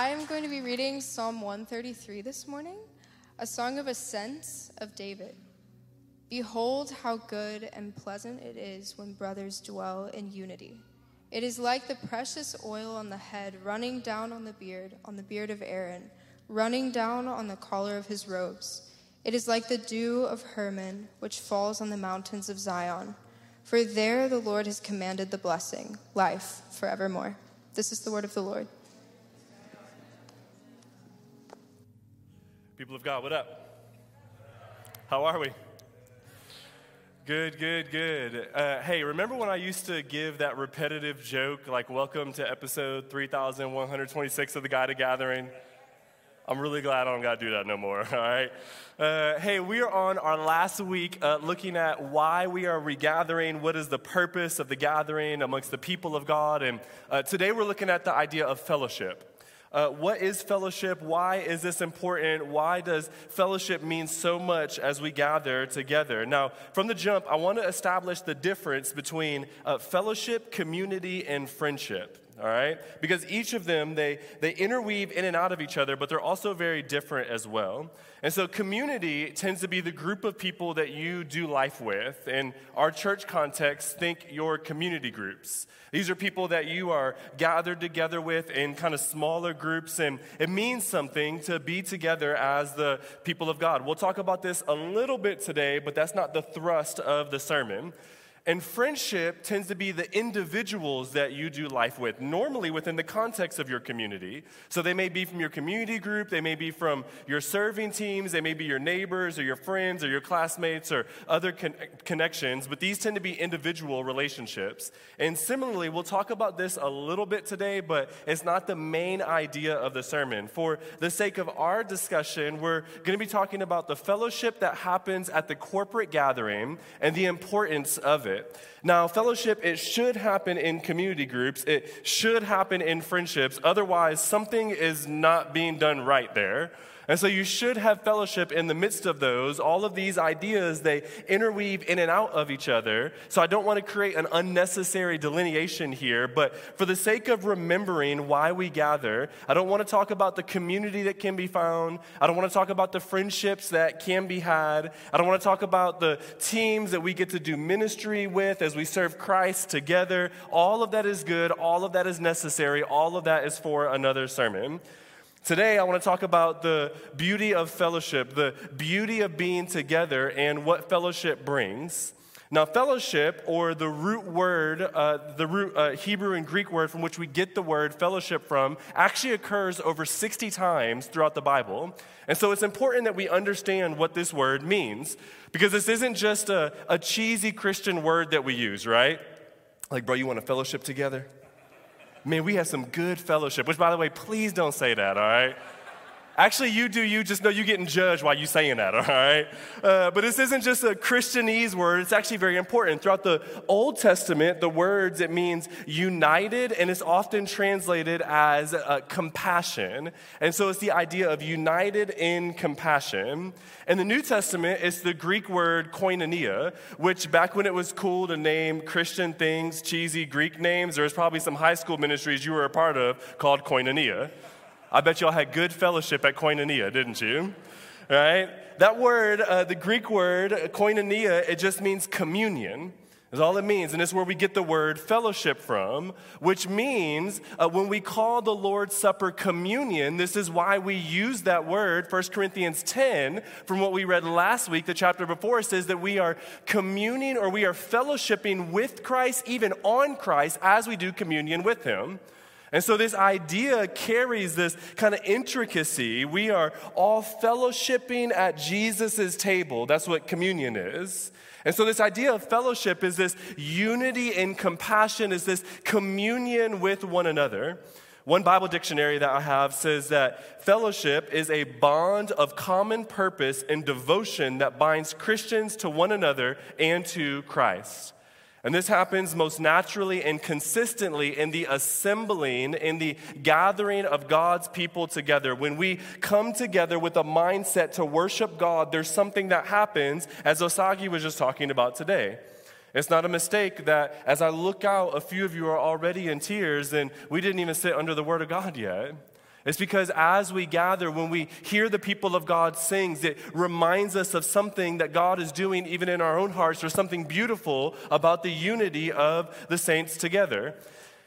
I'm going to be reading Psalm 133 this morning, a song of ascent of David. Behold, how good and pleasant it is when brothers dwell in unity. It is like the precious oil on the head running down on the beard, on the beard of Aaron, running down on the collar of his robes. It is like the dew of Hermon, which falls on the mountains of Zion. For there the Lord has commanded the blessing, life forevermore. This is the word of the Lord. People of God, what up? How are we? Good, good, good. Uh, hey, remember when I used to give that repetitive joke, like, welcome to episode 3126 of the Guided Gathering? I'm really glad I don't got to do that no more, all right? Uh, hey, we are on our last week uh, looking at why we are regathering, what is the purpose of the gathering amongst the people of God, and uh, today we're looking at the idea of fellowship. Uh, what is fellowship? Why is this important? Why does fellowship mean so much as we gather together? Now, from the jump, I want to establish the difference between uh, fellowship, community, and friendship all right? Because each of them they they interweave in and out of each other but they're also very different as well. And so community tends to be the group of people that you do life with. In our church context think your community groups. These are people that you are gathered together with in kind of smaller groups and it means something to be together as the people of god. We'll talk about this a little bit today but that's not the thrust of the sermon and friendship tends to be the individuals that you do life with, normally within the context of your community. So they may be from your community group, they may be from your serving teams, they may be your neighbors or your friends or your classmates or other con- connections, but these tend to be individual relationships. And similarly, we'll talk about this a little bit today, but it's not the main idea of the sermon. For the sake of our discussion, we're going to be talking about the fellowship that happens at the corporate gathering and the importance of it it. Now, fellowship, it should happen in community groups, it should happen in friendships. Otherwise, something is not being done right there. And so you should have fellowship in the midst of those. All of these ideas, they interweave in and out of each other. So I don't want to create an unnecessary delineation here, but for the sake of remembering why we gather, I don't want to talk about the community that can be found. I don't want to talk about the friendships that can be had. I don't want to talk about the teams that we get to do ministry with as we serve Christ together. All of that is good. All of that is necessary. All of that is for another sermon. Today, I want to talk about the beauty of fellowship, the beauty of being together, and what fellowship brings. Now, fellowship, or the root word, uh, the root uh, Hebrew and Greek word from which we get the word fellowship from, actually occurs over 60 times throughout the Bible. And so it's important that we understand what this word means, because this isn't just a, a cheesy Christian word that we use, right? Like, bro, you want to fellowship together? Man, we have some good fellowship, which, by the way, please don't say that, all right? Actually, you do you, just know you're getting judged while you're saying that, all right? Uh, but this isn't just a Christianese word, it's actually very important. Throughout the Old Testament, the words, it means united, and it's often translated as uh, compassion. And so it's the idea of united in compassion. In the New Testament, it's the Greek word koinonia, which back when it was cool to name Christian things, cheesy Greek names, there was probably some high school ministries you were a part of called koinonia. I bet y'all had good fellowship at Koinonia, didn't you? Right? That word, uh, the Greek word, koinonia, it just means communion. Is all it means. And it's where we get the word fellowship from, which means uh, when we call the Lord's Supper communion, this is why we use that word. 1 Corinthians 10, from what we read last week, the chapter before, says that we are communing or we are fellowshipping with Christ, even on Christ, as we do communion with Him. And so this idea carries this kind of intricacy. We are all fellowshipping at Jesus' table. That's what communion is. And so this idea of fellowship is this unity and compassion, is this communion with one another. One Bible dictionary that I have says that fellowship is a bond of common purpose and devotion that binds Christians to one another and to Christ. And this happens most naturally and consistently in the assembling, in the gathering of God's people together. When we come together with a mindset to worship God, there's something that happens, as Osagi was just talking about today. It's not a mistake that as I look out, a few of you are already in tears and we didn't even sit under the Word of God yet. It's because as we gather, when we hear the people of God sing, it reminds us of something that God is doing even in our own hearts. or something beautiful about the unity of the saints together.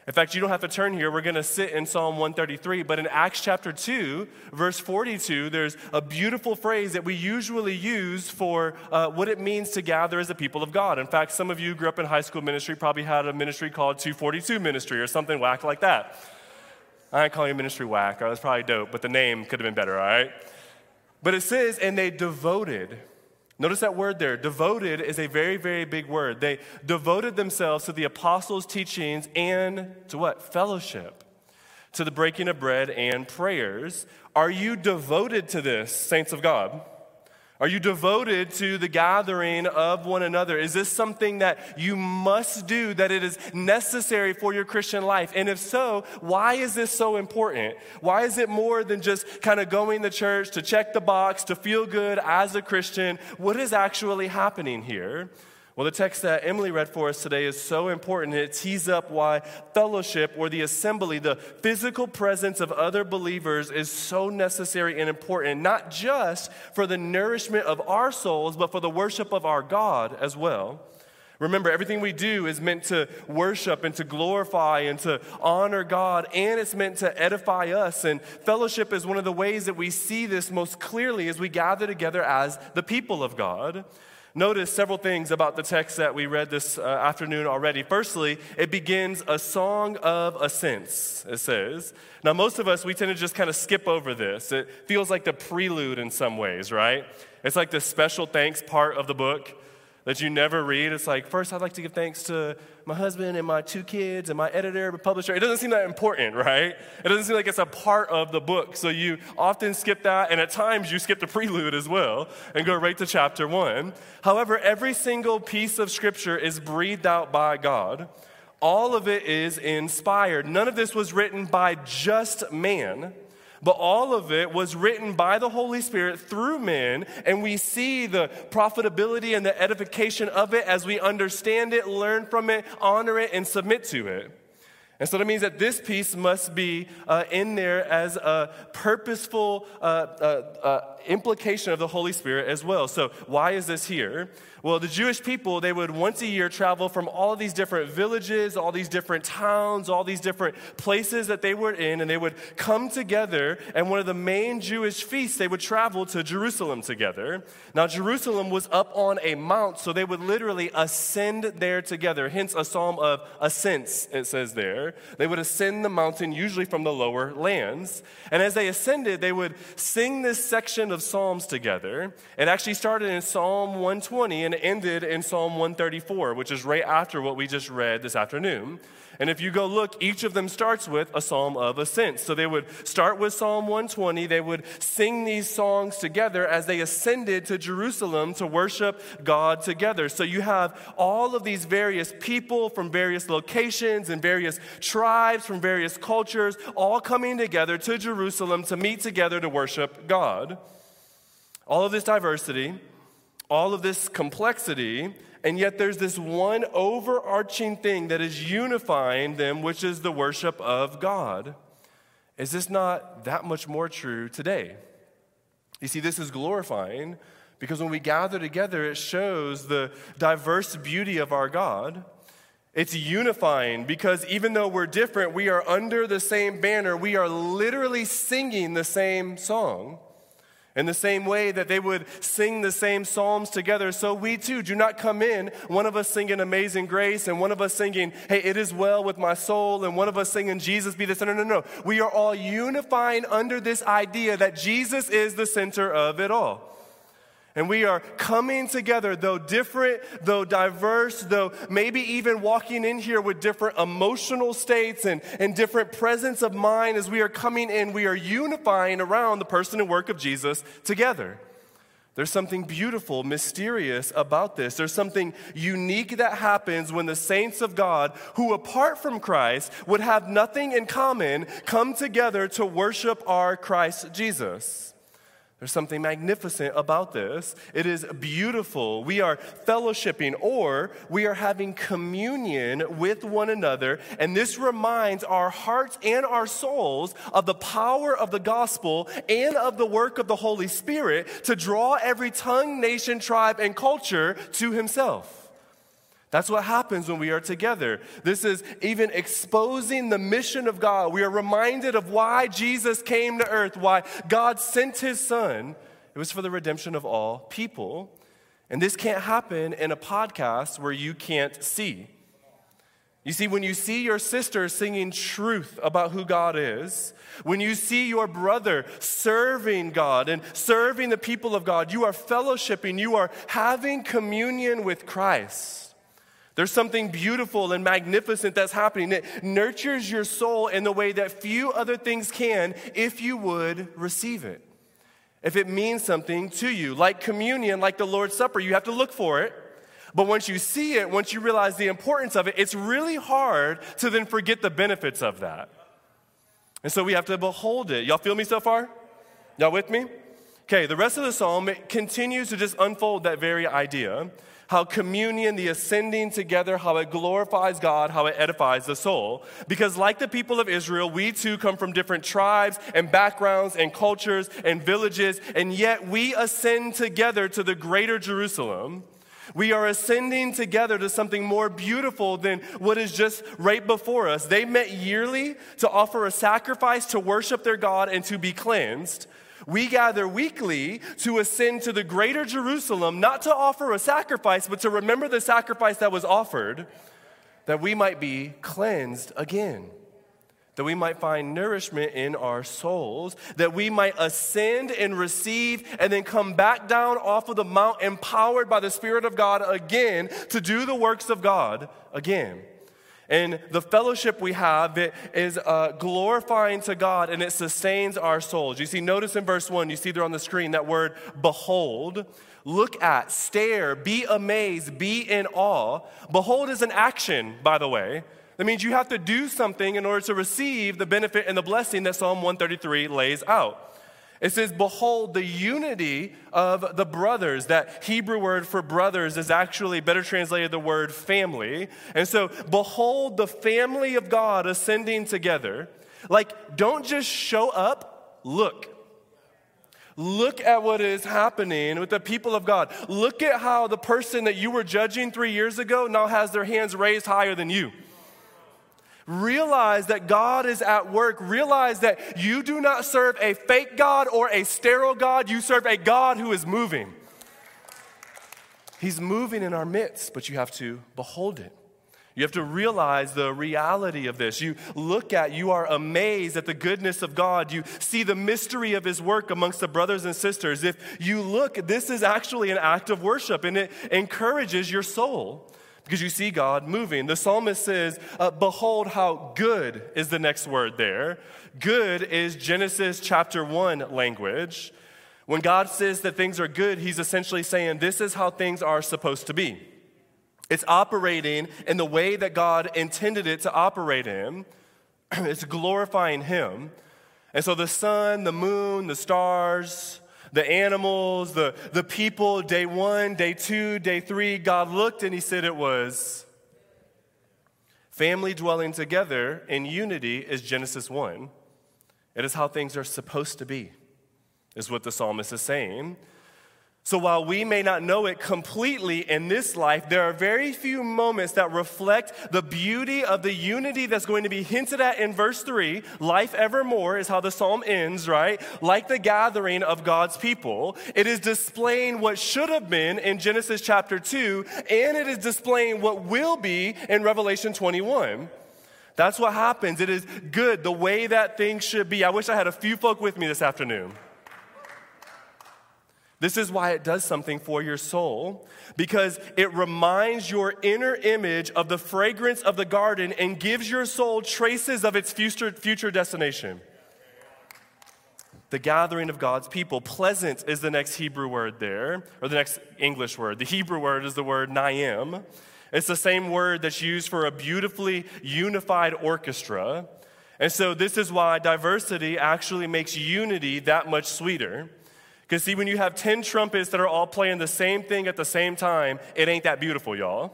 In fact, you don't have to turn here. We're going to sit in Psalm 133. But in Acts chapter 2, verse 42, there's a beautiful phrase that we usually use for uh, what it means to gather as a people of God. In fact, some of you grew up in high school ministry, probably had a ministry called 242 ministry or something whack like that. I ain't calling you ministry whack. That's probably dope, but the name could have been better, all right? But it says, and they devoted. Notice that word there. Devoted is a very, very big word. They devoted themselves to the apostles' teachings and to what? Fellowship, to the breaking of bread and prayers. Are you devoted to this, saints of God? Are you devoted to the gathering of one another? Is this something that you must do, that it is necessary for your Christian life? And if so, why is this so important? Why is it more than just kind of going to church to check the box, to feel good as a Christian? What is actually happening here? Well, the text that Emily read for us today is so important. It tees up why fellowship or the assembly, the physical presence of other believers, is so necessary and important, not just for the nourishment of our souls, but for the worship of our God as well. Remember, everything we do is meant to worship and to glorify and to honor God, and it's meant to edify us. And fellowship is one of the ways that we see this most clearly as we gather together as the people of God. Notice several things about the text that we read this uh, afternoon already. Firstly, it begins a song of ascents, it says. Now, most of us, we tend to just kind of skip over this. It feels like the prelude in some ways, right? It's like the special thanks part of the book that you never read. It's like, first, I'd like to give thanks to my husband and my two kids and my editor and publisher. It doesn't seem that important, right? It doesn't seem like it's a part of the book. So you often skip that, and at times you skip the prelude as well and go right to chapter one. However, every single piece of scripture is breathed out by God. All of it is inspired. None of this was written by just man but all of it was written by the Holy Spirit through men, and we see the profitability and the edification of it as we understand it, learn from it, honor it, and submit to it. And so that means that this piece must be uh, in there as a purposeful uh, uh, uh implication of the Holy Spirit as well. So, why is this here? Well, the Jewish people, they would once a year travel from all these different villages, all these different towns, all these different places that they were in, and they would come together. And one of the main Jewish feasts, they would travel to Jerusalem together. Now, Jerusalem was up on a mount, so they would literally ascend there together. Hence, a psalm of ascents, it says there. They would ascend the mountain, usually from the lower lands. And as they ascended, they would sing this section of psalms together. It actually started in Psalm 120 and ended in Psalm 134, which is right after what we just read this afternoon. And if you go look, each of them starts with a psalm of ascent. So they would start with Psalm 120. They would sing these songs together as they ascended to Jerusalem to worship God together. So you have all of these various people from various locations and various tribes from various cultures all coming together to Jerusalem to meet together to worship God. All of this diversity, all of this complexity, and yet there's this one overarching thing that is unifying them, which is the worship of God. Is this not that much more true today? You see, this is glorifying because when we gather together, it shows the diverse beauty of our God. It's unifying because even though we're different, we are under the same banner. We are literally singing the same song. In the same way that they would sing the same psalms together, so we too do not come in, one of us singing Amazing Grace, and one of us singing, Hey, it is well with my soul, and one of us singing, Jesus be the center. No, no, no. We are all unifying under this idea that Jesus is the center of it all. And we are coming together, though different, though diverse, though maybe even walking in here with different emotional states and, and different presence of mind as we are coming in, we are unifying around the person and work of Jesus together. There's something beautiful, mysterious about this. There's something unique that happens when the saints of God, who apart from Christ would have nothing in common, come together to worship our Christ Jesus. There's something magnificent about this. It is beautiful. We are fellowshipping or we are having communion with one another. And this reminds our hearts and our souls of the power of the gospel and of the work of the Holy Spirit to draw every tongue, nation, tribe, and culture to Himself. That's what happens when we are together. This is even exposing the mission of God. We are reminded of why Jesus came to earth, why God sent his son. It was for the redemption of all people. And this can't happen in a podcast where you can't see. You see, when you see your sister singing truth about who God is, when you see your brother serving God and serving the people of God, you are fellowshipping, you are having communion with Christ. There's something beautiful and magnificent that's happening. It nurtures your soul in the way that few other things can if you would receive it. If it means something to you, like communion, like the Lord's Supper, you have to look for it. But once you see it, once you realize the importance of it, it's really hard to then forget the benefits of that. And so we have to behold it. Y'all feel me so far? Y'all with me? Okay, the rest of the psalm continues to just unfold that very idea how communion, the ascending together, how it glorifies God, how it edifies the soul. Because, like the people of Israel, we too come from different tribes and backgrounds and cultures and villages, and yet we ascend together to the greater Jerusalem. We are ascending together to something more beautiful than what is just right before us. They met yearly to offer a sacrifice to worship their God and to be cleansed. We gather weekly to ascend to the greater Jerusalem, not to offer a sacrifice, but to remember the sacrifice that was offered, that we might be cleansed again, that we might find nourishment in our souls, that we might ascend and receive and then come back down off of the mount empowered by the Spirit of God again to do the works of God again. And the fellowship we have it is uh, glorifying to God and it sustains our souls. You see, notice in verse 1, you see there on the screen that word behold. Look at, stare, be amazed, be in awe. Behold is an action, by the way. That means you have to do something in order to receive the benefit and the blessing that Psalm 133 lays out. It says, Behold, the unity of the brothers. That Hebrew word for brothers is actually better translated the word family. And so, behold the family of God ascending together. Like, don't just show up, look. Look at what is happening with the people of God. Look at how the person that you were judging three years ago now has their hands raised higher than you. Realize that God is at work. Realize that you do not serve a fake God or a sterile God. You serve a God who is moving. He's moving in our midst, but you have to behold it. You have to realize the reality of this. You look at, you are amazed at the goodness of God. You see the mystery of His work amongst the brothers and sisters. If you look, this is actually an act of worship and it encourages your soul because you see God moving. The psalmist says, uh, Behold, how good is the next word there. Good is Genesis chapter 1 language. When God says that things are good, he's essentially saying, This is how things are supposed to be. It's operating in the way that God intended it to operate in, it's glorifying Him. And so the sun, the moon, the stars, the animals, the, the people, day one, day two, day three, God looked and He said it was. Family dwelling together in unity is Genesis 1. It is how things are supposed to be, is what the psalmist is saying. So while we may not know it completely in this life, there are very few moments that reflect the beauty of the unity that's going to be hinted at in verse 3. Life evermore is how the psalm ends, right? Like the gathering of God's people. It is displaying what should have been in Genesis chapter 2, and it is displaying what will be in Revelation 21. That's what happens. It is good, the way that things should be. I wish I had a few folk with me this afternoon. This is why it does something for your soul, because it reminds your inner image of the fragrance of the garden and gives your soul traces of its future, future destination. The gathering of God's people. Pleasant is the next Hebrew word there, or the next English word. The Hebrew word is the word naim. It's the same word that's used for a beautifully unified orchestra. And so, this is why diversity actually makes unity that much sweeter. Because, see, when you have 10 trumpets that are all playing the same thing at the same time, it ain't that beautiful, y'all.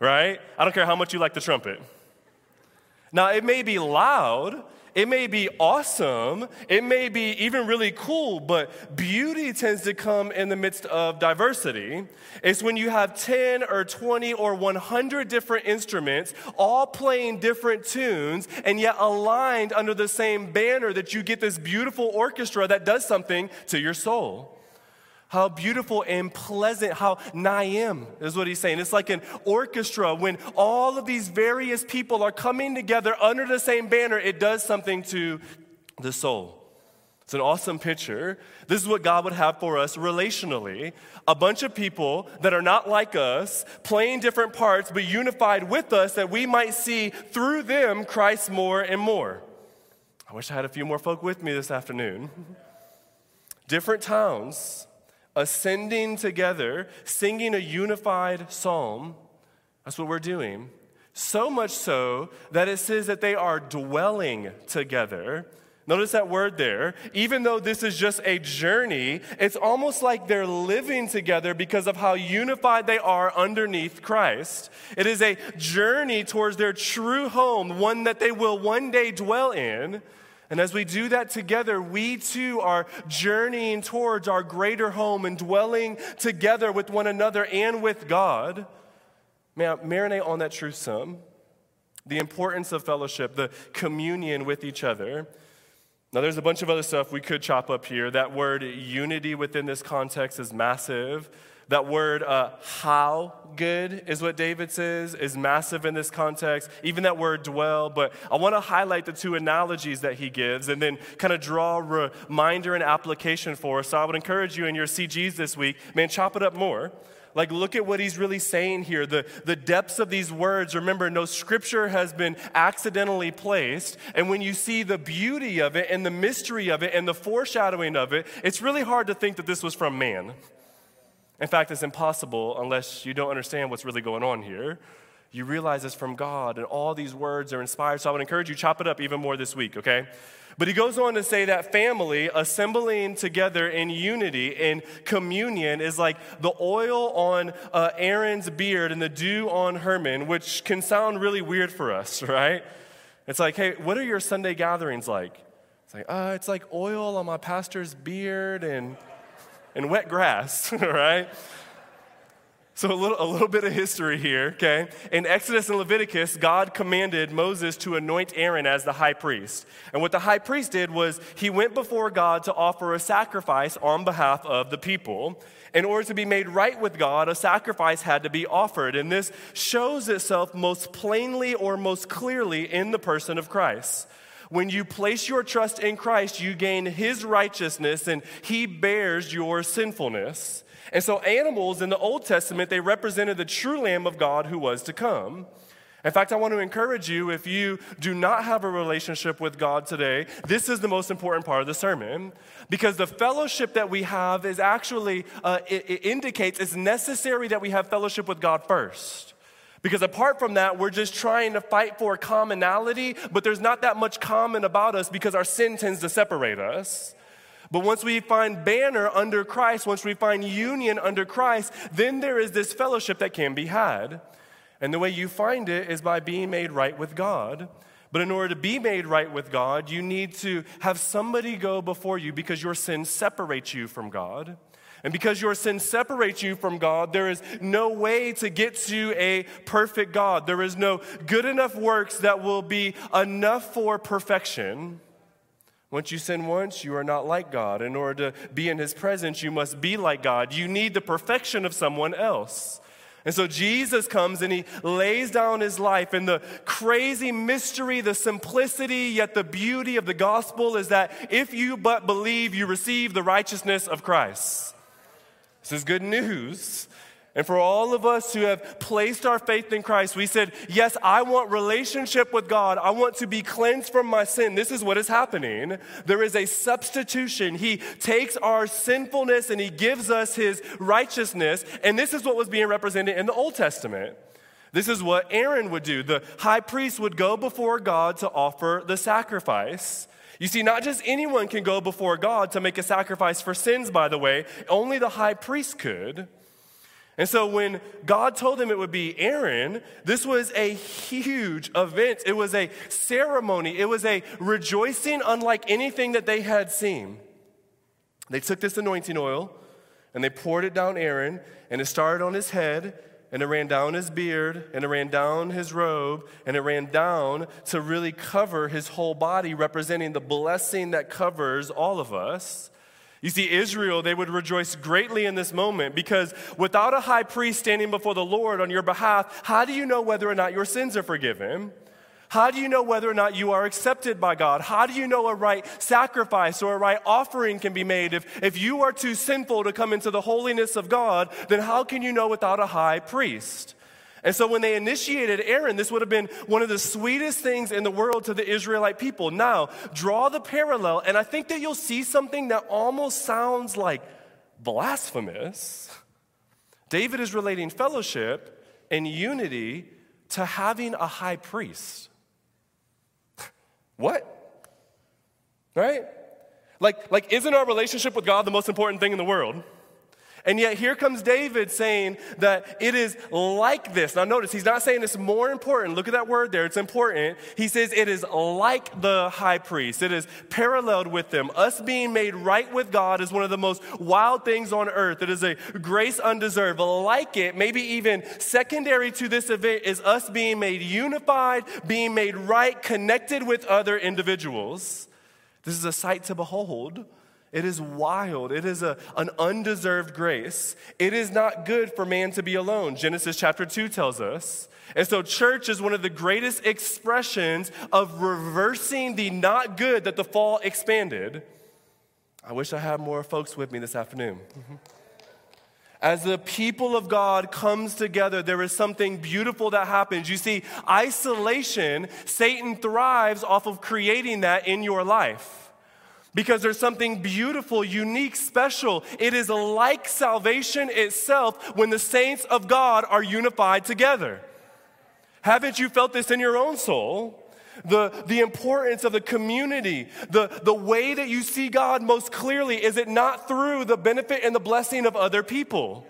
Right? I don't care how much you like the trumpet. Now, it may be loud, it may be awesome, it may be even really cool, but beauty tends to come in the midst of diversity. It's when you have 10 or 20 or 100 different instruments all playing different tunes and yet aligned under the same banner that you get this beautiful orchestra that does something to your soul. How beautiful and pleasant, how naim is what he's saying. It's like an orchestra. When all of these various people are coming together under the same banner, it does something to the soul. It's an awesome picture. This is what God would have for us relationally. A bunch of people that are not like us, playing different parts, but unified with us, that we might see through them Christ more and more. I wish I had a few more folk with me this afternoon. different towns ascending together, singing a unified psalm. That's what we're doing. So much so that it says that they are dwelling together. Notice that word there. Even though this is just a journey, it's almost like they're living together because of how unified they are underneath Christ. It is a journey towards their true home, one that they will one day dwell in. And as we do that together, we too are journeying towards our greater home and dwelling together with one another and with God. May I marinate on that truth some. The importance of fellowship, the communion with each other. Now, there's a bunch of other stuff we could chop up here. That word unity within this context is massive. That word, uh, how good, is what David says, is massive in this context. Even that word dwell. But I want to highlight the two analogies that he gives and then kind of draw a reminder and application for us. So I would encourage you in your CGs this week, man, chop it up more. Like, look at what he's really saying here. The, the depths of these words. Remember, no scripture has been accidentally placed. And when you see the beauty of it and the mystery of it and the foreshadowing of it, it's really hard to think that this was from man. In fact, it's impossible unless you don't understand what's really going on here. You realize it's from God, and all these words are inspired. So I would encourage you chop it up even more this week, okay? But he goes on to say that family assembling together in unity in communion is like the oil on uh, Aaron's beard and the dew on Hermon, which can sound really weird for us, right? It's like, hey, what are your Sunday gatherings like? It's like, uh, it's like oil on my pastor's beard and and wet grass, right? So, a little, a little bit of history here, okay? In Exodus and Leviticus, God commanded Moses to anoint Aaron as the high priest. And what the high priest did was he went before God to offer a sacrifice on behalf of the people. In order to be made right with God, a sacrifice had to be offered. And this shows itself most plainly or most clearly in the person of Christ. When you place your trust in Christ, you gain his righteousness and he bears your sinfulness. And so, animals in the Old Testament, they represented the true Lamb of God who was to come. In fact, I want to encourage you if you do not have a relationship with God today, this is the most important part of the sermon because the fellowship that we have is actually, uh, it, it indicates it's necessary that we have fellowship with God first. Because apart from that, we're just trying to fight for commonality, but there's not that much common about us because our sin tends to separate us. But once we find banner under Christ, once we find union under Christ, then there is this fellowship that can be had. And the way you find it is by being made right with God. But in order to be made right with God, you need to have somebody go before you because your sin separates you from God. And because your sin separates you from God, there is no way to get to a perfect God. There is no good enough works that will be enough for perfection. Once you sin once, you are not like God. In order to be in His presence, you must be like God. You need the perfection of someone else. And so Jesus comes and he lays down his life. And the crazy mystery, the simplicity, yet the beauty of the gospel is that if you but believe, you receive the righteousness of Christ. This is good news. And for all of us who have placed our faith in Christ, we said, Yes, I want relationship with God. I want to be cleansed from my sin. This is what is happening. There is a substitution. He takes our sinfulness and He gives us His righteousness. And this is what was being represented in the Old Testament. This is what Aaron would do. The high priest would go before God to offer the sacrifice. You see, not just anyone can go before God to make a sacrifice for sins, by the way, only the high priest could. And so when God told him it would be Aaron, this was a huge event. It was a ceremony. It was a rejoicing unlike anything that they had seen. They took this anointing oil and they poured it down Aaron, and it started on his head, and it ran down his beard, and it ran down his robe, and it ran down to really cover his whole body, representing the blessing that covers all of us. You see, Israel, they would rejoice greatly in this moment because without a high priest standing before the Lord on your behalf, how do you know whether or not your sins are forgiven? How do you know whether or not you are accepted by God? How do you know a right sacrifice or a right offering can be made? If, if you are too sinful to come into the holiness of God, then how can you know without a high priest? And so when they initiated Aaron, this would have been one of the sweetest things in the world to the Israelite people. Now, draw the parallel, and I think that you'll see something that almost sounds like blasphemous. David is relating fellowship and unity to having a high priest. What? Right? Like, like, isn't our relationship with God the most important thing in the world? And yet, here comes David saying that it is like this. Now, notice, he's not saying it's more important. Look at that word there, it's important. He says it is like the high priest, it is paralleled with them. Us being made right with God is one of the most wild things on earth. It is a grace undeserved. Like it, maybe even secondary to this event, is us being made unified, being made right, connected with other individuals. This is a sight to behold. It is wild. It is a, an undeserved grace. It is not good for man to be alone. Genesis chapter 2 tells us. And so, church is one of the greatest expressions of reversing the not good that the fall expanded. I wish I had more folks with me this afternoon. Mm-hmm. As the people of God comes together, there is something beautiful that happens. You see, isolation, Satan thrives off of creating that in your life because there's something beautiful, unique, special. It is like salvation itself when the saints of God are unified together. Haven't you felt this in your own soul? The, the importance of the community, the, the way that you see God most clearly, is it not through the benefit and the blessing of other people?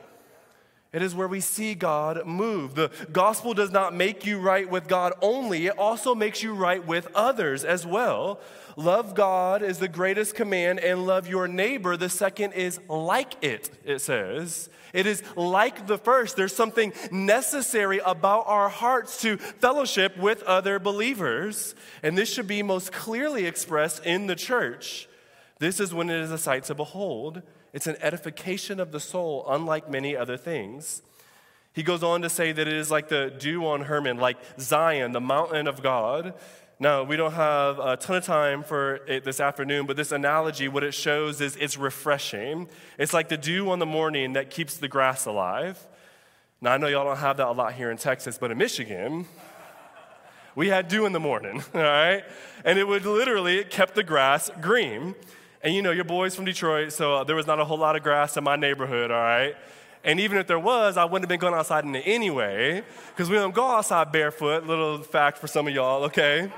It is where we see God move. The gospel does not make you right with God only, it also makes you right with others as well. Love God is the greatest command, and love your neighbor. The second is like it, it says. It is like the first. There's something necessary about our hearts to fellowship with other believers, and this should be most clearly expressed in the church. This is when it is a sight to behold. It's an edification of the soul, unlike many other things. He goes on to say that it is like the dew on Hermon, like Zion, the mountain of God. Now, we don't have a ton of time for it this afternoon, but this analogy, what it shows is it's refreshing. It's like the dew on the morning that keeps the grass alive. Now, I know y'all don't have that a lot here in Texas, but in Michigan, we had dew in the morning, all right? And it would literally, it kept the grass green. And you know, your boy's from Detroit, so uh, there was not a whole lot of grass in my neighborhood, all right? And even if there was, I wouldn't have been going outside in it anyway, because we don't go outside barefoot. Little fact for some of y'all, okay?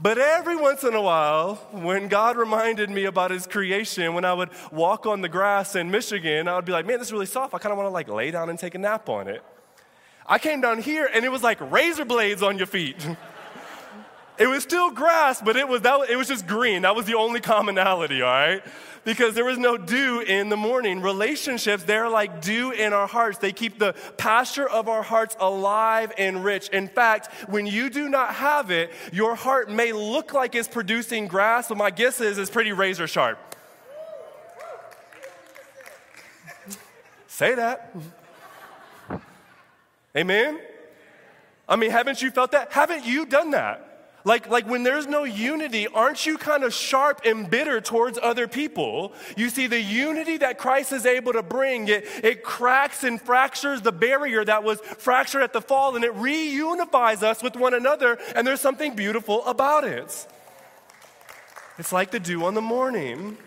But every once in a while, when God reminded me about his creation, when I would walk on the grass in Michigan, I would be like, man, this is really soft. I kind of want to like lay down and take a nap on it. I came down here and it was like razor blades on your feet. It was still grass, but it was, that, it was just green. That was the only commonality, all right? Because there was no dew in the morning. Relationships, they're like dew in our hearts. They keep the pasture of our hearts alive and rich. In fact, when you do not have it, your heart may look like it's producing grass, but my guess is it's pretty razor sharp. Say that. Amen? I mean, haven't you felt that? Haven't you done that? Like, like when there's no unity, aren't you kind of sharp and bitter towards other people? You see, the unity that Christ is able to bring, it, it cracks and fractures the barrier that was fractured at the fall, and it reunifies us with one another, and there's something beautiful about it. It's like the dew on the morning.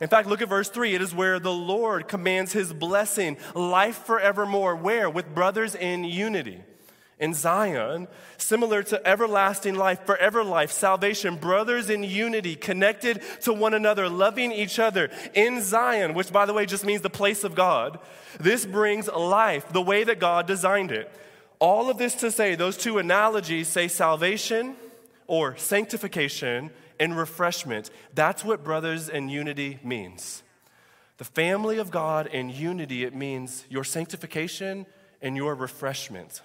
In fact, look at verse 3. It is where the Lord commands his blessing, life forevermore. Where? With brothers in unity. In Zion, similar to everlasting life, forever life, salvation, brothers in unity, connected to one another, loving each other in Zion, which by the way just means the place of God. This brings life the way that God designed it. All of this to say, those two analogies say salvation or sanctification and refreshment. That's what brothers in unity means. The family of God in unity, it means your sanctification and your refreshment.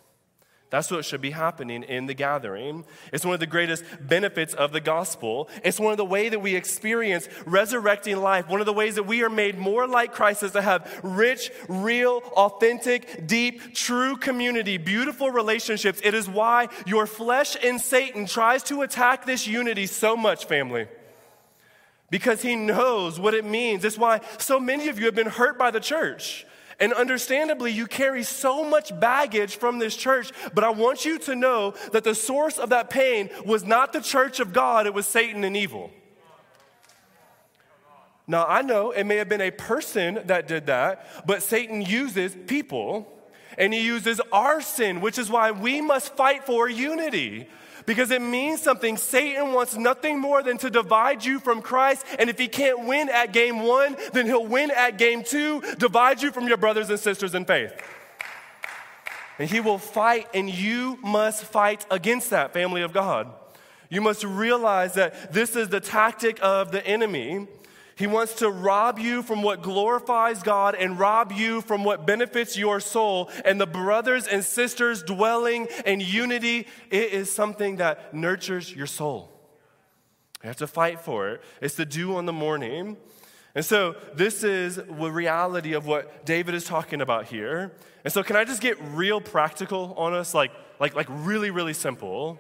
That's what should be happening in the gathering. It's one of the greatest benefits of the gospel. It's one of the ways that we experience resurrecting life. One of the ways that we are made more like Christ is to have rich, real, authentic, deep, true community, beautiful relationships. It is why your flesh and Satan tries to attack this unity so much, family. Because he knows what it means. It's why so many of you have been hurt by the church. And understandably, you carry so much baggage from this church, but I want you to know that the source of that pain was not the church of God, it was Satan and evil. Now, I know it may have been a person that did that, but Satan uses people and he uses our sin, which is why we must fight for unity because it means something. Satan wants nothing more than to divide you from Christ. And if he can't win at game one, then he'll win at game two, divide you from your brothers and sisters in faith. And he will fight, and you must fight against that, family of God. You must realize that this is the tactic of the enemy. He wants to rob you from what glorifies God and rob you from what benefits your soul. And the brothers and sisters dwelling in unity, it is something that nurtures your soul. You have to fight for it. It's the dew on the morning. And so, this is the reality of what David is talking about here. And so, can I just get real practical on us? Like, like, like really, really simple.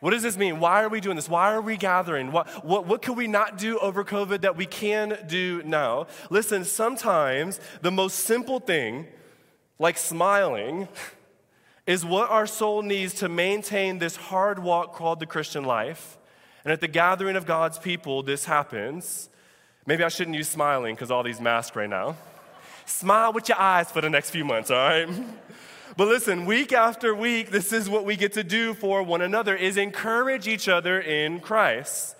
What does this mean? Why are we doing this? Why are we gathering? What, what, what can we not do over COVID that we can do now? Listen, sometimes the most simple thing, like smiling, is what our soul needs to maintain this hard walk called the Christian life. And at the gathering of God's people, this happens. Maybe I shouldn't use smiling because all these masks right now. Smile with your eyes for the next few months, all right? But listen, week after week, this is what we get to do for one another is encourage each other in Christ.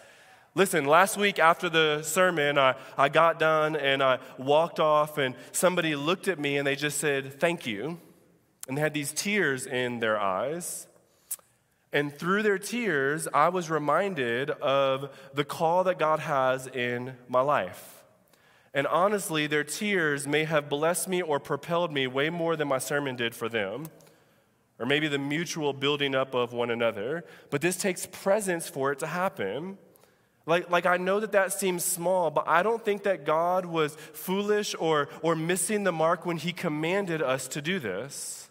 Listen, last week after the sermon, I, I got done and I walked off, and somebody looked at me and they just said, Thank you. And they had these tears in their eyes. And through their tears, I was reminded of the call that God has in my life. And honestly, their tears may have blessed me or propelled me way more than my sermon did for them, or maybe the mutual building up of one another. But this takes presence for it to happen. Like, like I know that that seems small, but I don't think that God was foolish or, or missing the mark when He commanded us to do this.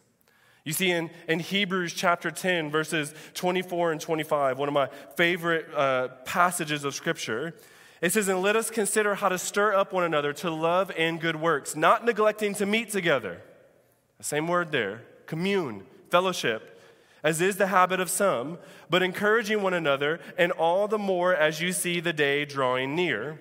You see, in, in Hebrews chapter 10, verses 24 and 25, one of my favorite uh, passages of Scripture, it says, And let us consider how to stir up one another to love and good works, not neglecting to meet together. The same word there commune, fellowship, as is the habit of some, but encouraging one another, and all the more as you see the day drawing near.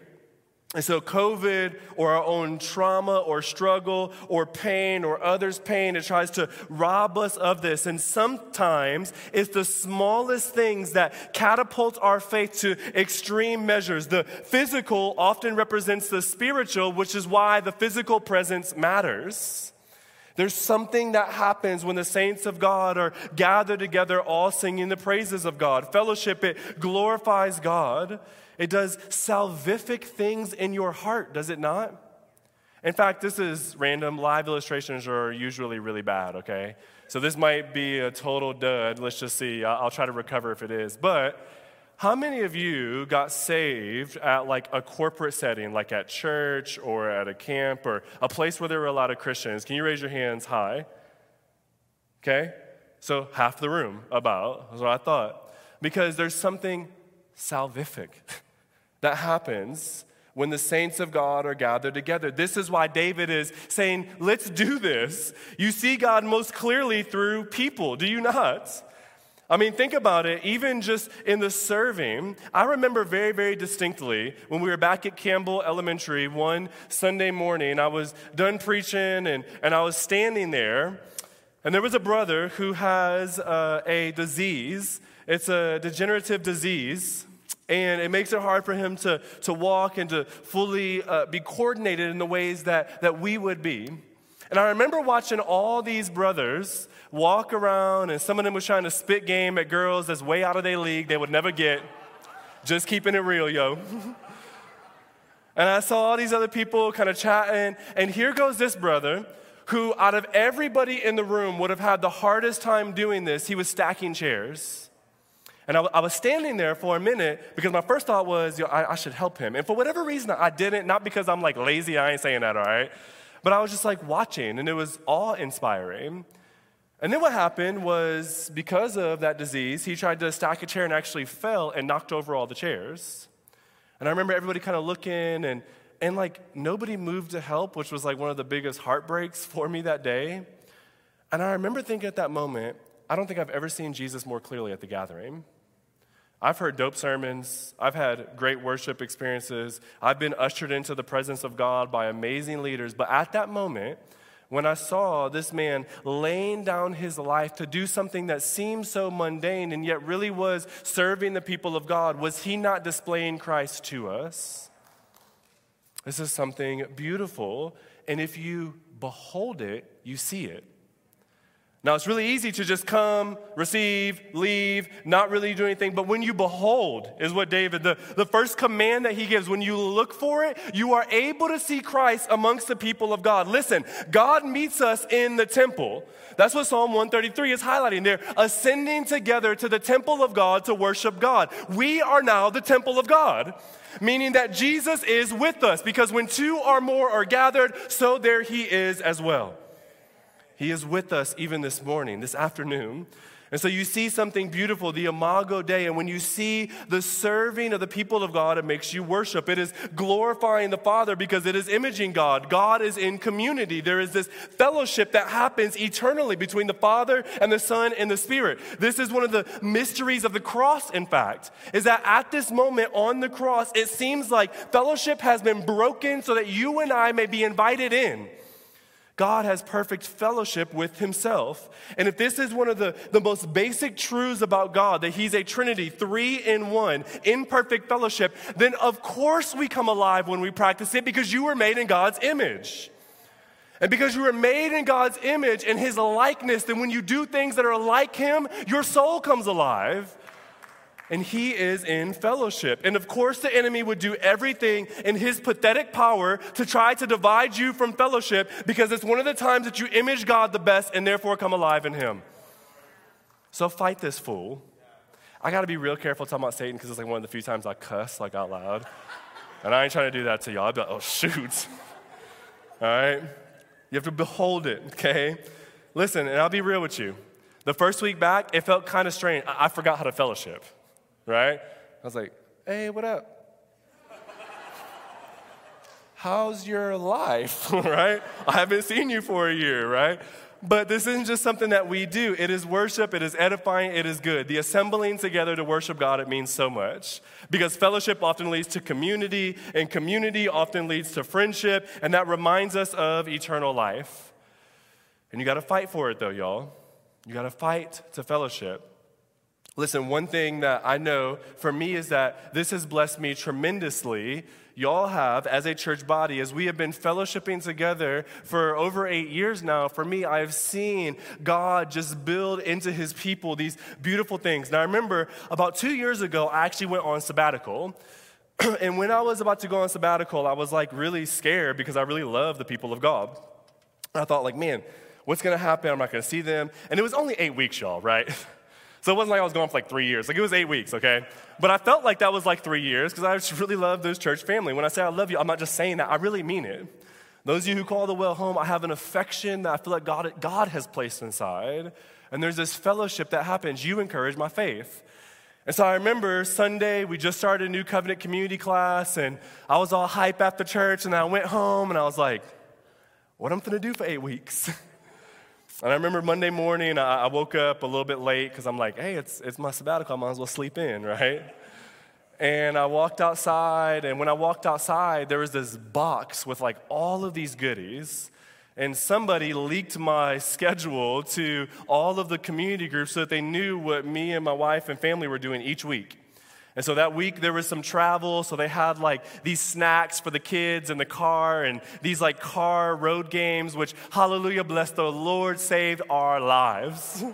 And so, COVID or our own trauma or struggle or pain or others' pain, it tries to rob us of this. And sometimes it's the smallest things that catapult our faith to extreme measures. The physical often represents the spiritual, which is why the physical presence matters. There's something that happens when the saints of God are gathered together, all singing the praises of God. Fellowship, it glorifies God. It does salvific things in your heart, does it not? In fact, this is random. Live illustrations are usually really bad, okay? So this might be a total dud. Let's just see. I'll try to recover if it is. But how many of you got saved at like a corporate setting, like at church or at a camp or a place where there were a lot of Christians? Can you raise your hands high? Okay? So half the room, about. That's what I thought. Because there's something salvific. that happens when the saints of God are gathered together. This is why David is saying, let's do this. You see God most clearly through people, do you not? I mean, think about it, even just in the serving. I remember very, very distinctly when we were back at Campbell Elementary one Sunday morning. I was done preaching and, and I was standing there And there was a brother who has uh, a disease. It's a degenerative disease, and it makes it hard for him to, to walk and to fully uh, be coordinated in the ways that, that we would be. And I remember watching all these brothers walk around, and some of them was trying to spit game at girls that's way out of their league they would never get. Just keeping it real, yo. and I saw all these other people kind of chatting, and here goes this brother who, out of everybody in the room, would have had the hardest time doing this. He was stacking chairs. And I, I was standing there for a minute because my first thought was, I, I should help him. And for whatever reason, I didn't, not because I'm like lazy, I ain't saying that, all right? But I was just like watching, and it was awe inspiring. And then what happened was because of that disease, he tried to stack a chair and actually fell and knocked over all the chairs. And I remember everybody kind of looking and and like nobody moved to help, which was like one of the biggest heartbreaks for me that day. And I remember thinking at that moment, I don't think I've ever seen Jesus more clearly at the gathering. I've heard dope sermons. I've had great worship experiences. I've been ushered into the presence of God by amazing leaders. But at that moment, when I saw this man laying down his life to do something that seemed so mundane and yet really was serving the people of God, was he not displaying Christ to us? This is something beautiful. And if you behold it, you see it. Now, it's really easy to just come, receive, leave, not really do anything. But when you behold, is what David, the, the first command that he gives, when you look for it, you are able to see Christ amongst the people of God. Listen, God meets us in the temple. That's what Psalm 133 is highlighting. They're ascending together to the temple of God to worship God. We are now the temple of God meaning that Jesus is with us because when two or more are gathered, so there he is as well. He is with us even this morning, this afternoon. And so you see something beautiful, the Imago Dei, and when you see the serving of the people of God, it makes you worship. It is glorifying the Father because it is imaging God. God is in community. There is this fellowship that happens eternally between the Father and the Son and the Spirit. This is one of the mysteries of the cross, in fact, is that at this moment on the cross, it seems like fellowship has been broken so that you and I may be invited in. God has perfect fellowship with himself. And if this is one of the, the most basic truths about God, that he's a Trinity, three in one, in perfect fellowship, then of course we come alive when we practice it because you were made in God's image. And because you were made in God's image and his likeness, then when you do things that are like him, your soul comes alive and he is in fellowship. And of course, the enemy would do everything in his pathetic power to try to divide you from fellowship because it's one of the times that you image God the best and therefore come alive in him. So fight this fool. I gotta be real careful talking about Satan because it's like one of the few times I cuss like out loud. And I ain't trying to do that to y'all. I'd be like, oh, shoot. All right? You have to behold it, okay? Listen, and I'll be real with you. The first week back, it felt kind of strange. I, I forgot how to fellowship right? I was like, hey, what up? How's your life, right? I haven't seen you for a year, right? But this isn't just something that we do. It is worship, it is edifying, it is good. The assembling together to worship God, it means so much. Because fellowship often leads to community, and community often leads to friendship, and that reminds us of eternal life. And you gotta fight for it though, y'all. You gotta fight to fellowship. Listen, one thing that I know for me is that this has blessed me tremendously. Y'all have, as a church body, as we have been fellowshipping together for over eight years now, for me, I've seen God just build into his people these beautiful things. Now, I remember about two years ago, I actually went on sabbatical. and when I was about to go on sabbatical, I was like really scared because I really love the people of God. I thought, like, man, what's gonna happen? I'm not gonna see them. And it was only eight weeks, y'all, right? So it wasn't like I was going for like three years. Like it was eight weeks, okay? But I felt like that was like three years because I just really love this church family. When I say I love you, I'm not just saying that, I really mean it. Those of you who call the well home, I have an affection that I feel like God, God has placed inside. And there's this fellowship that happens. You encourage my faith. And so I remember Sunday, we just started a new covenant community class, and I was all hype after church, and I went home and I was like, what am I gonna do for eight weeks? And I remember Monday morning, I, woke up a little bit late because I'm like, hey, it's, it's my sabbatical. I might as well sleep in, right? And I walked outside, and when I walked outside, there was this box with like all of these goodies. and somebody leaked my schedule to all of the community groups so that they knew what me and my wife and family were doing each week. And so that week there was some travel, so they had like these snacks for the kids in the car and these like car road games, which, hallelujah, bless the Lord, saved our lives.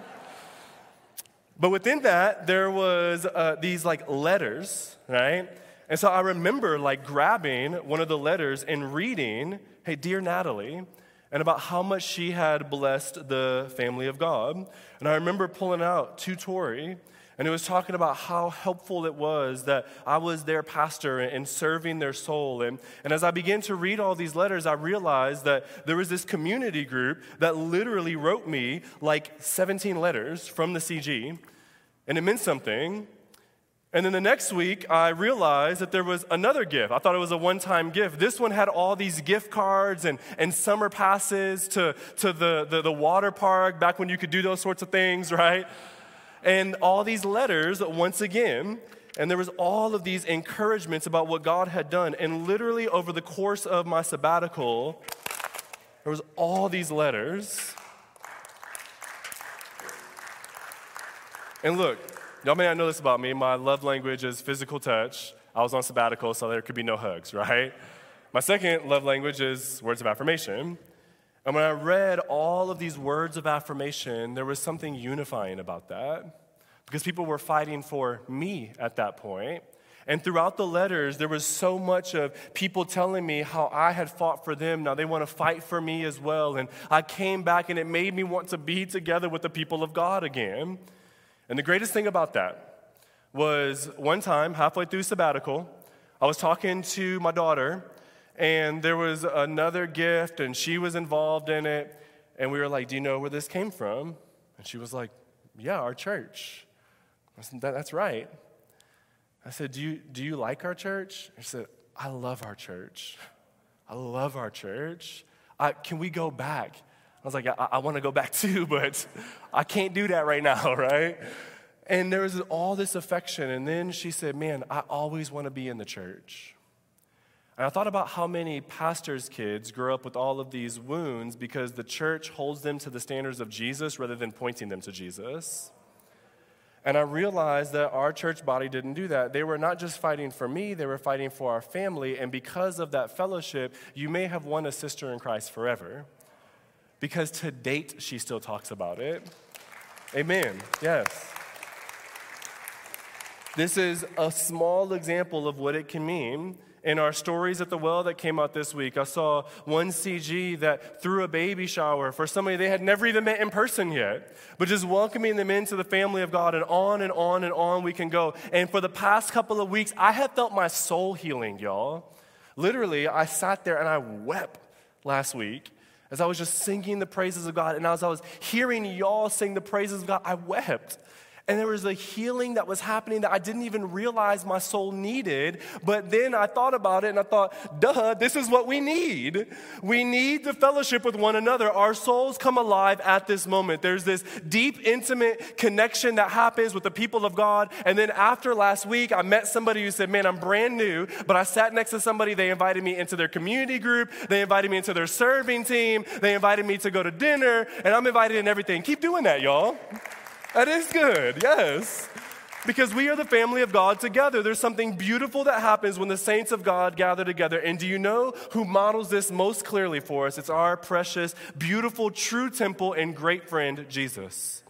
but within that, there was uh, these like letters, right? And so I remember like grabbing one of the letters and reading, hey, dear Natalie, and about how much she had blessed the family of God. And I remember pulling out to Tori and it was talking about how helpful it was that I was their pastor and serving their soul. And, and as I began to read all these letters, I realized that there was this community group that literally wrote me like 17 letters from the CG. And it meant something. And then the next week, I realized that there was another gift. I thought it was a one time gift. This one had all these gift cards and, and summer passes to, to the, the, the water park back when you could do those sorts of things, right? And all these letters once again. And there was all of these encouragements about what God had done. And literally over the course of my sabbatical, there was all these letters. And look, y'all may not know this about me. My love language is physical touch. I was on sabbatical, so there could be no hugs, right? My second love language is words of affirmation. And when I read all of these words of affirmation, there was something unifying about that because people were fighting for me at that point. And throughout the letters, there was so much of people telling me how I had fought for them. Now they want to fight for me as well. And I came back and it made me want to be together with the people of God again. And the greatest thing about that was one time, halfway through sabbatical, I was talking to my daughter and there was another gift, and she was involved in it. And we were like, Do you know where this came from? And she was like, Yeah, our church. I said, that, That's right. I said, do you, do you like our church? She said, I love our church. I love our church. I, can we go back? I was like, I, I want to go back too, but I can't do that right now, right? And there was all this affection. And then she said, Man, I always want to be in the church. And I thought about how many pastors' kids grow up with all of these wounds because the church holds them to the standards of Jesus rather than pointing them to Jesus. And I realized that our church body didn't do that. They were not just fighting for me, they were fighting for our family. And because of that fellowship, you may have won a sister in Christ forever. Because to date, she still talks about it. Amen. Yes. This is a small example of what it can mean in our stories at the well that came out this week, I saw one CG that threw a baby shower for somebody they had never even met in person yet, but just welcoming them into the family of God, and on and on and on we can go. And for the past couple of weeks, I have felt my soul healing, y'all. Literally, I sat there and I wept last week as I was just singing the praises of God. And as I was hearing y'all sing the praises of God, I wept and there was a healing that was happening that I didn't even realize my soul needed. But then I thought about it and I thought, duh, this is what we need. We need the fellowship with one another. Our souls come alive at this moment. There's this deep, intimate connection that happens with the people of God. And then after last week, I met somebody who said, Man, I'm brand new, but I sat next to somebody. They invited me into their community group, they invited me into their serving team, they invited me to go to dinner, and I'm invited in everything. Keep doing that, y'all. That is good, yes. Because we are the family of God together. There's something beautiful that happens when the saints of God gather together. And do you know who models this most clearly for us? It's our precious, beautiful, true temple and great friend, Jesus.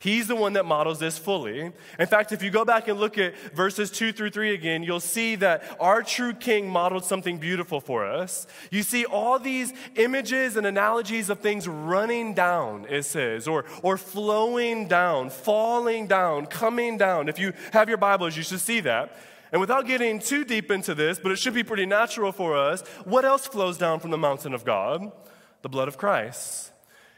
He's the one that models this fully. In fact, if you go back and look at verses 2 through 3 again, you'll see that our true king modeled something beautiful for us. You see all these images and analogies of things running down, it says, or, or flowing down, falling down, coming down. If you have your Bibles, you should see that. And without getting too deep into this, but it should be pretty natural for us, what else flows down from the mountain of God? The blood of Christ.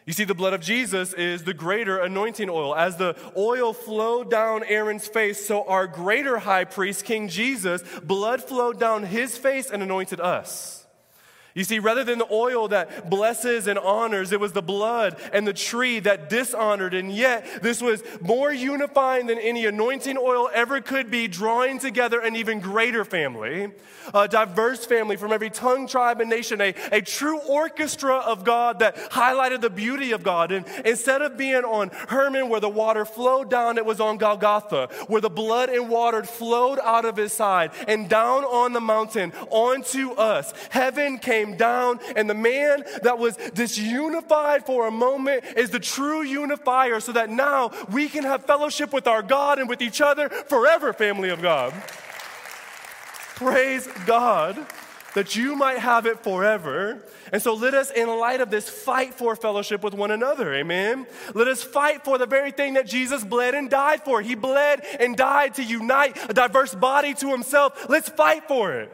You see, the blood of Jesus is the greater anointing oil. As the oil flowed down Aaron's face, so our greater high priest, King Jesus, blood flowed down his face and anointed us. You see, rather than the oil that blesses and honors, it was the blood and the tree that dishonored. And yet, this was more unifying than any anointing oil ever could be, drawing together an even greater family, a diverse family from every tongue, tribe, and nation, a, a true orchestra of God that highlighted the beauty of God. And instead of being on Hermon where the water flowed down, it was on Golgotha, where the blood and water flowed out of his side and down on the mountain onto us. Heaven came came down, and the man that was disunified for a moment is the true unifier, so that now we can have fellowship with our God and with each other forever, family of God. Praise God that you might have it forever. And so let us, in light of this, fight for fellowship with one another. Amen. Let us fight for the very thing that Jesus bled and died for. He bled and died to unite a diverse body to himself. Let's fight for it.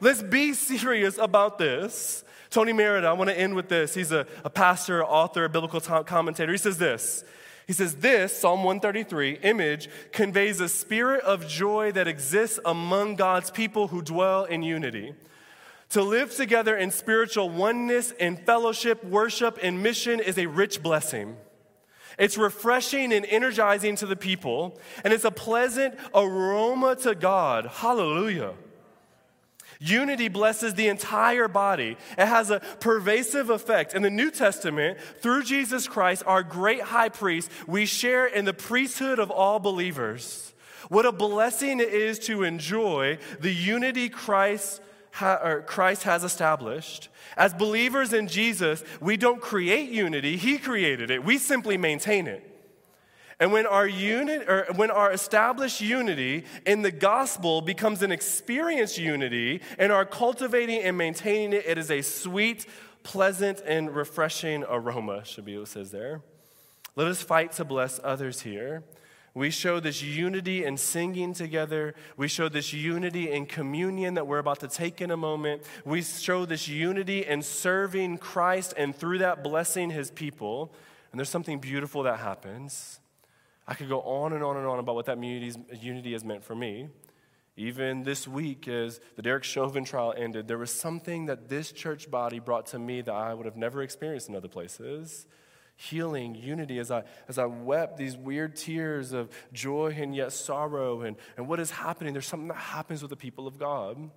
Let's be serious about this. Tony Merida, I want to end with this. He's a, a pastor, author, a biblical commentator. He says this. He says, This, Psalm 133, image conveys a spirit of joy that exists among God's people who dwell in unity. To live together in spiritual oneness and fellowship, worship, and mission is a rich blessing. It's refreshing and energizing to the people, and it's a pleasant aroma to God. Hallelujah. Unity blesses the entire body. It has a pervasive effect. In the New Testament, through Jesus Christ, our great high priest, we share in the priesthood of all believers. What a blessing it is to enjoy the unity Christ, ha- Christ has established. As believers in Jesus, we don't create unity, He created it. We simply maintain it. And when our unit or when our established unity in the gospel becomes an experienced unity and our cultivating and maintaining it, it is a sweet, pleasant, and refreshing aroma, it says there. Let us fight to bless others here. We show this unity in singing together. We show this unity in communion that we're about to take in a moment. We show this unity in serving Christ and through that blessing his people. And there's something beautiful that happens. I could go on and on and on about what that unity has meant for me. Even this week, as the Derek Chauvin trial ended, there was something that this church body brought to me that I would have never experienced in other places. Healing, unity, as I, as I wept these weird tears of joy and yet sorrow, and, and what is happening. There's something that happens with the people of God.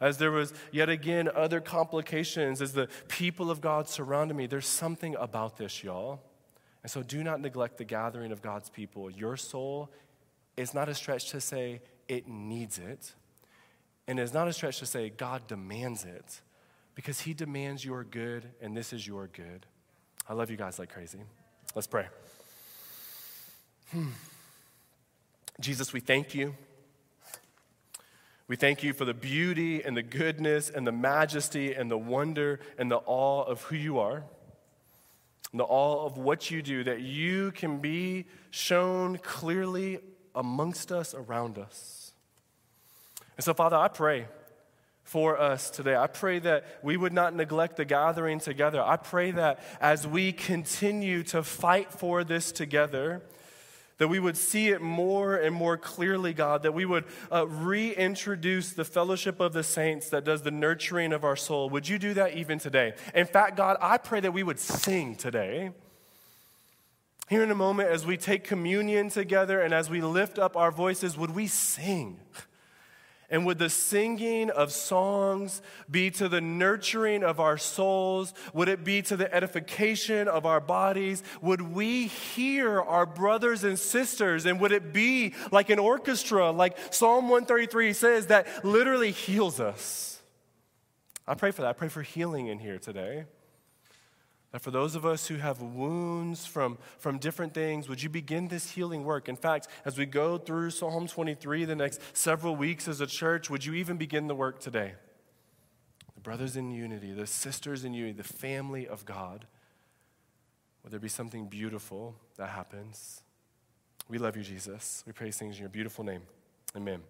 As there was yet again other complications as the people of God surrounded me, there's something about this, y'all. And so do not neglect the gathering of God's people. Your soul is not a stretch to say it needs it, and it's not a stretch to say God demands it, because He demands your good, and this is your good. I love you guys like crazy. Let's pray. Hmm. Jesus, we thank you. We thank you for the beauty and the goodness and the majesty and the wonder and the awe of who you are the all of what you do, that you can be shown clearly amongst us, around us. And so, Father, I pray for us today. I pray that we would not neglect the gathering together. I pray that as we continue to fight for this together, that we would see it more and more clearly, God, that we would uh, reintroduce the fellowship of the saints that does the nurturing of our soul. Would you do that even today? In fact, God, I pray that we would sing today. Here in a moment, as we take communion together and as we lift up our voices, would we sing? And would the singing of songs be to the nurturing of our souls? Would it be to the edification of our bodies? Would we hear our brothers and sisters? And would it be like an orchestra, like Psalm 133 says, that literally heals us? I pray for that. I pray for healing in here today. That for those of us who have wounds from, from different things, would you begin this healing work? In fact, as we go through Psalm 23 the next several weeks as a church, would you even begin the work today? The brothers in unity, the sisters in unity, the family of God. Would there be something beautiful that happens? We love you, Jesus. We praise things in your beautiful name. Amen.